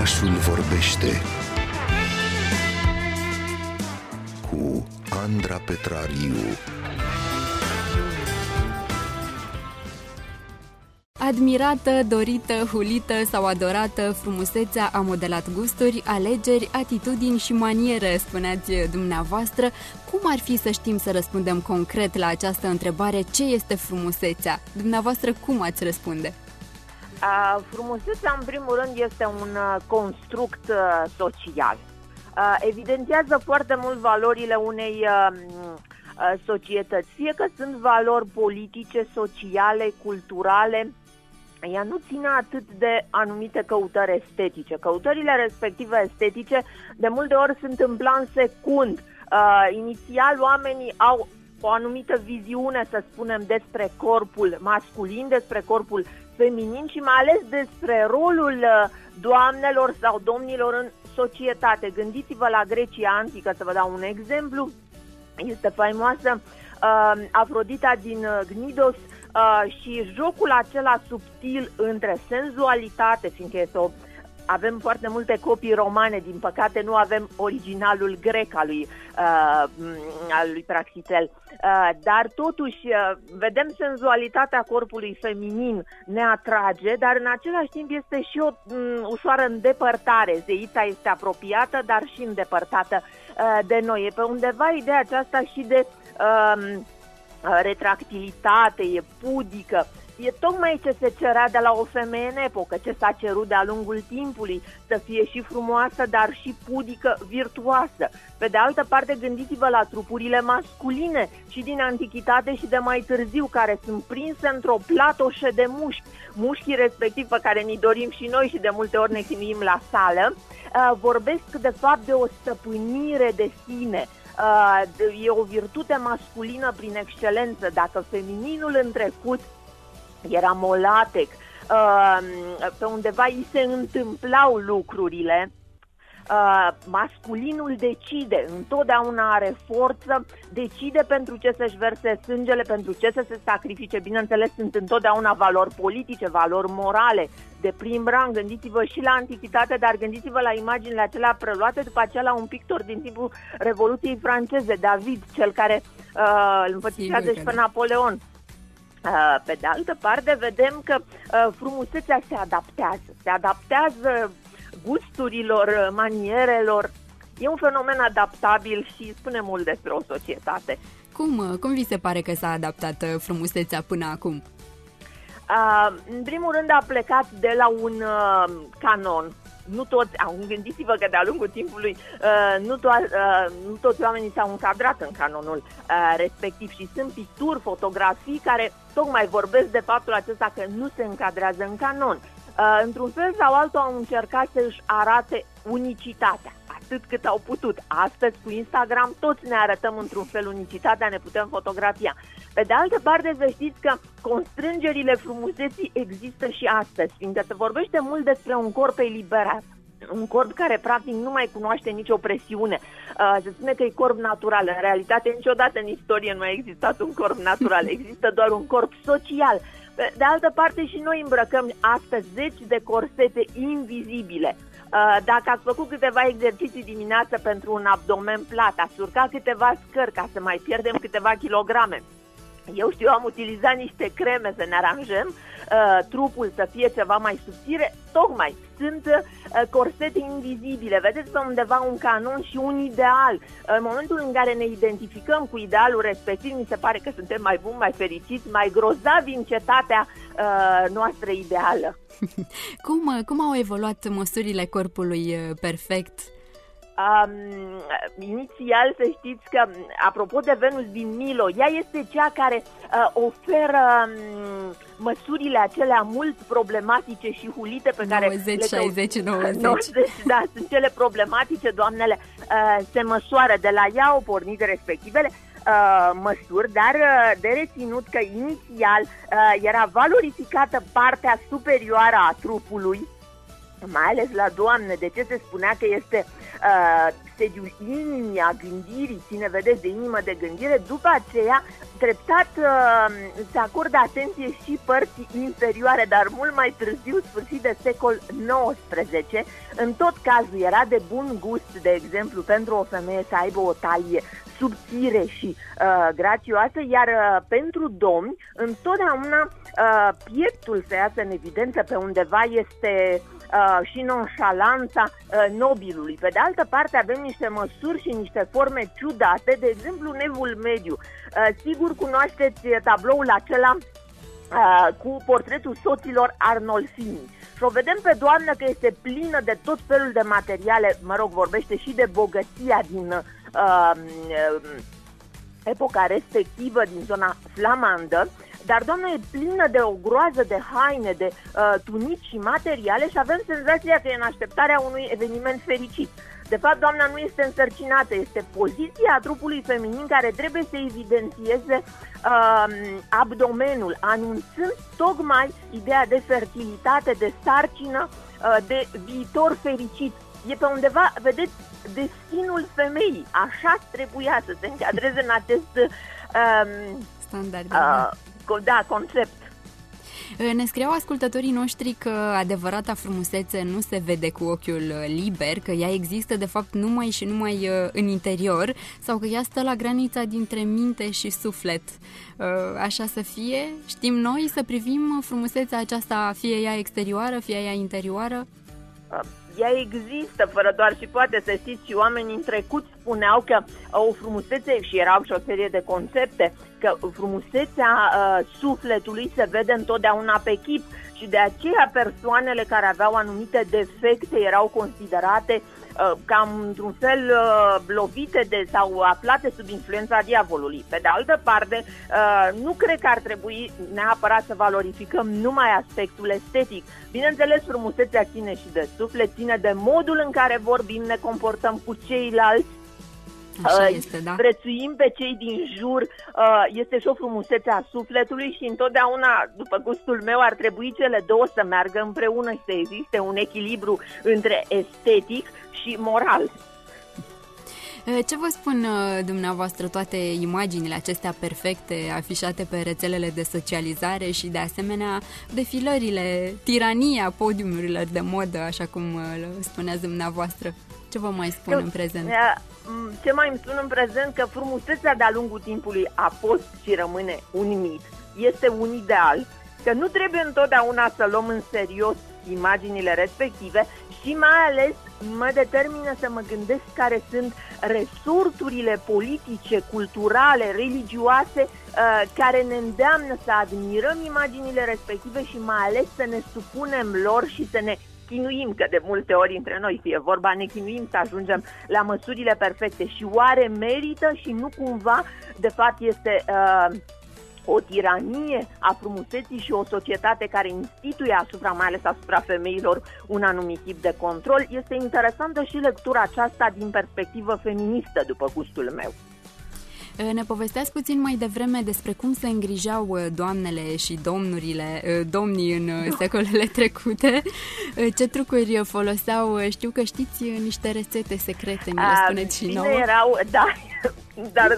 Orașul vorbește cu Andra Petrariu. Admirată, dorită, hulită sau adorată, frumusețea a modelat gusturi, alegeri, atitudini și maniere, spuneați dumneavoastră. Cum ar fi să știm să răspundem concret la această întrebare, ce este frumusețea? Dumneavoastră cum ați răspunde? Uh, frumusețea, în primul rând, este un uh, construct uh, social. Uh, evidențiază foarte mult valorile unei uh, uh, societăți, fie că sunt valori politice, sociale, culturale, ea nu ține atât de anumite căutări estetice. Căutările respective estetice de multe ori sunt în plan secund. Uh, inițial oamenii au o anumită viziune, să spunem, despre corpul masculin, despre corpul feminin și mai ales despre rolul uh, doamnelor sau domnilor în societate. Gândiți-vă la Grecia antică, să vă dau un exemplu. Este faimoasă uh, Afrodita din uh, Gnidos uh, și jocul acela subtil între senzualitate, fiindcă este o avem foarte multe copii romane, din păcate nu avem originalul grec al lui, uh, al lui Praxitel. Uh, dar totuși uh, vedem senzualitatea corpului feminin ne atrage, dar în același timp este și o um, ușoară îndepărtare. Zeița este apropiată, dar și îndepărtată uh, de noi. E pe undeva ideea aceasta și de uh, retractilitate, e pudică. E tocmai ce se cerea de la o femeie în epocă, ce s-a cerut de-a lungul timpului, să fie și frumoasă, dar și pudică, virtuoasă. Pe de altă parte, gândiți-vă la trupurile masculine și din antichitate și de mai târziu, care sunt prinse într-o platoșă de mușchi. Mușchii respectiv pe care ni dorim și noi și de multe ori ne chinuim la sală, uh, vorbesc de fapt de o stăpânire de sine, Uh, e o virtute masculină prin excelență. Dacă femininul în trecut era molatec, uh, pe undeva îi se întâmplau lucrurile, Uh, masculinul decide, întotdeauna are forță, decide pentru ce să-și verse sângele, pentru ce să se sacrifice. Bineînțeles, sunt întotdeauna valori politice, valori morale, de prim rang. Gândiți-vă și la antichitate, dar gândiți-vă la imaginile acelea preluate după aceea la un pictor din timpul Revoluției franceze, David, cel care uh, îl înfățișează și pe Napoleon. Uh, pe de altă parte, vedem că uh, frumusețea se adaptează. Se adaptează gusturilor, manierelor. E un fenomen adaptabil și spune mult despre o societate. Cum, cum vi se pare că s-a adaptat uh, frumusețea până acum? Uh, în primul rând a plecat de la un uh, canon. Nu toți, au, gândiți-vă că de-a lungul timpului uh, nu, to- uh, nu toți oamenii s-au încadrat în canonul uh, respectiv și sunt picturi, fotografii care tocmai vorbesc de faptul acesta că nu se încadrează în canon. Uh, într-un fel sau altul au încercat să își arate unicitatea, atât cât au putut. Astăzi cu Instagram toți ne arătăm într-un fel unicitatea, ne putem fotografia. Pe de altă parte, să știți că constrângerile frumuseții există și astăzi, fiindcă se vorbește mult despre un corp eliberat un corp care practic nu mai cunoaște nicio presiune. Uh, se spune că e corp natural. În realitate, niciodată în istorie nu a existat un corp natural. Există doar un corp social de altă parte și noi îmbrăcăm astăzi zeci de corsete invizibile. Uh, dacă ați făcut câteva exerciții dimineață pentru un abdomen plat, ați urcat câteva scări ca să mai pierdem câteva kilograme, eu știu, am utilizat niște creme să ne aranjăm uh, trupul să fie ceva mai subțire, tocmai sunt uh, corsete invizibile. Vedeți pe undeva un canon și un ideal. În momentul în care ne identificăm cu idealul respectiv, mi se pare că suntem mai buni, mai fericiți, mai grozavi în cetatea uh, noastră ideală. cum, uh, cum au evoluat măsurile corpului uh, perfect? Um, inițial să știți că, apropo de Venus din Milo, ea este cea care uh, oferă um, măsurile acelea mult problematice și hulite pe 90, care... 90, 60, 90. 90. Da, sunt cele problematice, doamnele, uh, se măsoară de la ea, au pornit respectivele, Uh, măsuri, dar uh, de reținut că inițial uh, era valorificată partea superioară a trupului, mai ales la doamne, de ce se spunea că este uh, sediul inimii, a gândirii, ține, vedeți, de inimă de gândire, după aceea, treptat uh, se acordă atenție și părții inferioare, dar mult mai târziu, sfârșit de secol XIX, în tot cazul era de bun gust, de exemplu, pentru o femeie să aibă o talie subțire și uh, grațioasă, iar uh, pentru domni, întotdeauna uh, pieptul se iasă în evidență pe undeva este uh, și nonșalanța uh, nobilului. Pe de altă parte avem niște măsuri și niște forme ciudate, de exemplu nevul mediu. Uh, sigur cunoașteți tabloul acela uh, cu portretul soților Arnolfini. Și o vedem pe doamnă că este plină de tot felul de materiale, mă rog, vorbește și de bogăția din uh, epoca respectivă, din zona flamandă, dar doamna e plină de o groază de haine, de uh, tunici și materiale și avem senzația că e în așteptarea unui eveniment fericit. De fapt, doamna nu este însărcinată, este poziția trupului feminin care trebuie să evidențieze uh, abdomenul, anunțând tocmai ideea de fertilitate, de sarcină, uh, de viitor fericit. E pe undeva, vedeți, destinul femeii. Așa trebuia să se încadreze în acest um, standard. Uh, da, concept. Ne scriau ascultătorii noștri că adevărata frumusețe nu se vede cu ochiul liber, că ea există de fapt numai și numai uh, în interior sau că ea stă la granița dintre minte și suflet. Uh, așa să fie? Știm noi să privim frumusețea aceasta, fie ea exterioară, fie ea interioară? Uh, ea există, fără doar și poate să știți, și oamenii în trecut spuneau că o frumusețe, și erau și o serie de concepte, că frumusețea uh, sufletului se vede întotdeauna pe chip. Și de aceea persoanele care aveau anumite defecte erau considerate uh, cam într-un fel uh, lovite de sau aflate sub influența diavolului. Pe de altă parte, uh, nu cred că ar trebui neapărat să valorificăm numai aspectul estetic. Bineînțeles, frumusețea ține și de suflet, ține de modul în care vorbim, ne comportăm cu ceilalți, Așa este, da. prețuim pe cei din jur, uh, este și o frumusețe a sufletului și întotdeauna, după gustul meu, ar trebui cele două să meargă împreună și să existe un echilibru între estetic și moral. Uh, ce vă spun uh, dumneavoastră toate imaginile acestea perfecte afișate pe rețelele de socializare și de asemenea defilările, tirania podiumurilor de modă, așa cum spuneați dumneavoastră? Ce vă mai spun Eu, în prezent? ce mai îmi spun în prezent că frumusețea de-a lungul timpului a fost și rămâne un mit, este un ideal, că nu trebuie întotdeauna să luăm în serios imaginile respective și mai ales mă determină să mă gândesc care sunt resurturile politice, culturale, religioase uh, care ne îndeamnă să admirăm imaginile respective și mai ales să ne supunem lor și să ne chinuim, că de multe ori între noi fie vorba, ne chinuim să ajungem la măsurile perfecte și oare merită și nu cumva, de fapt, este uh, o tiranie a frumuseții și o societate care instituie asupra, mai ales asupra femeilor, un anumit tip de control. Este interesantă și lectura aceasta din perspectivă feministă, după gustul meu. Eh, ne povesteați puțin mai devreme despre cum se îngrijau eh, doamnele și domnurile, eh, domnii în secolele trecute, ce trucuri foloseau. Știu că știți niște rețete secrete, mi le spuneți și nouă. erau, da, dar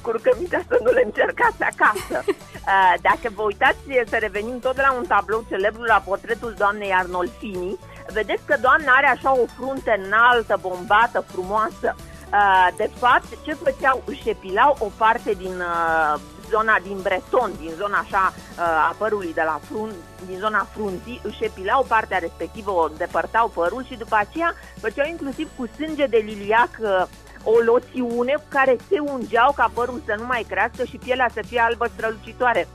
curcămintea să nu le încercați acasă. Dacă vă uitați, să revenim tot de la un tablou celebru la portretul doamnei Arnolfini, vedeți că doamna are așa o frunte înaltă, bombată, frumoasă, Uh, de fapt, ce făceau? Își epilau o parte din uh, zona din Breton, din zona așa uh, a părului de la frun, din zona frunții, își epilau partea respectivă, o depărtau părul și după aceea făceau inclusiv cu sânge de liliac o loțiune cu care se ungeau ca părul să nu mai crească și pielea să fie albă strălucitoare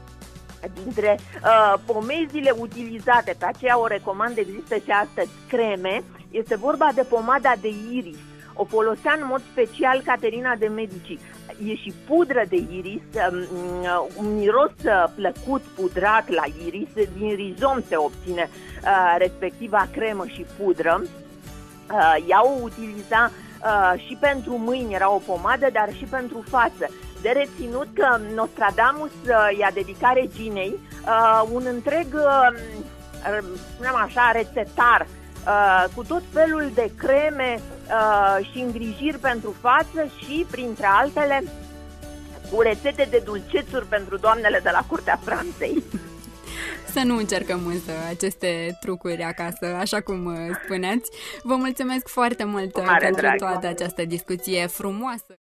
dintre uh, pomezile utilizate, pe aceea o recomand, există și astăzi creme, este vorba de pomada de iris o folosea în mod special Caterina de Medici. E și pudră de iris, um, uh, un miros uh, plăcut pudrat la iris, din rizom se obține uh, respectiva cremă și pudră. Ea o utiliza și pentru mâini, era o pomadă, dar și pentru față. De reținut că Nostradamus i-a dedicat reginei un întreg, spunem așa, rețetar uh, cu tot felul de creme uh, și îngrijiri pentru față și, printre altele, cu rețete de dulcețuri pentru doamnele de la Curtea Franței. Să nu încercăm însă aceste trucuri acasă, așa cum uh, spuneați. Vă mulțumesc foarte mult pentru drag. toată această discuție frumoasă.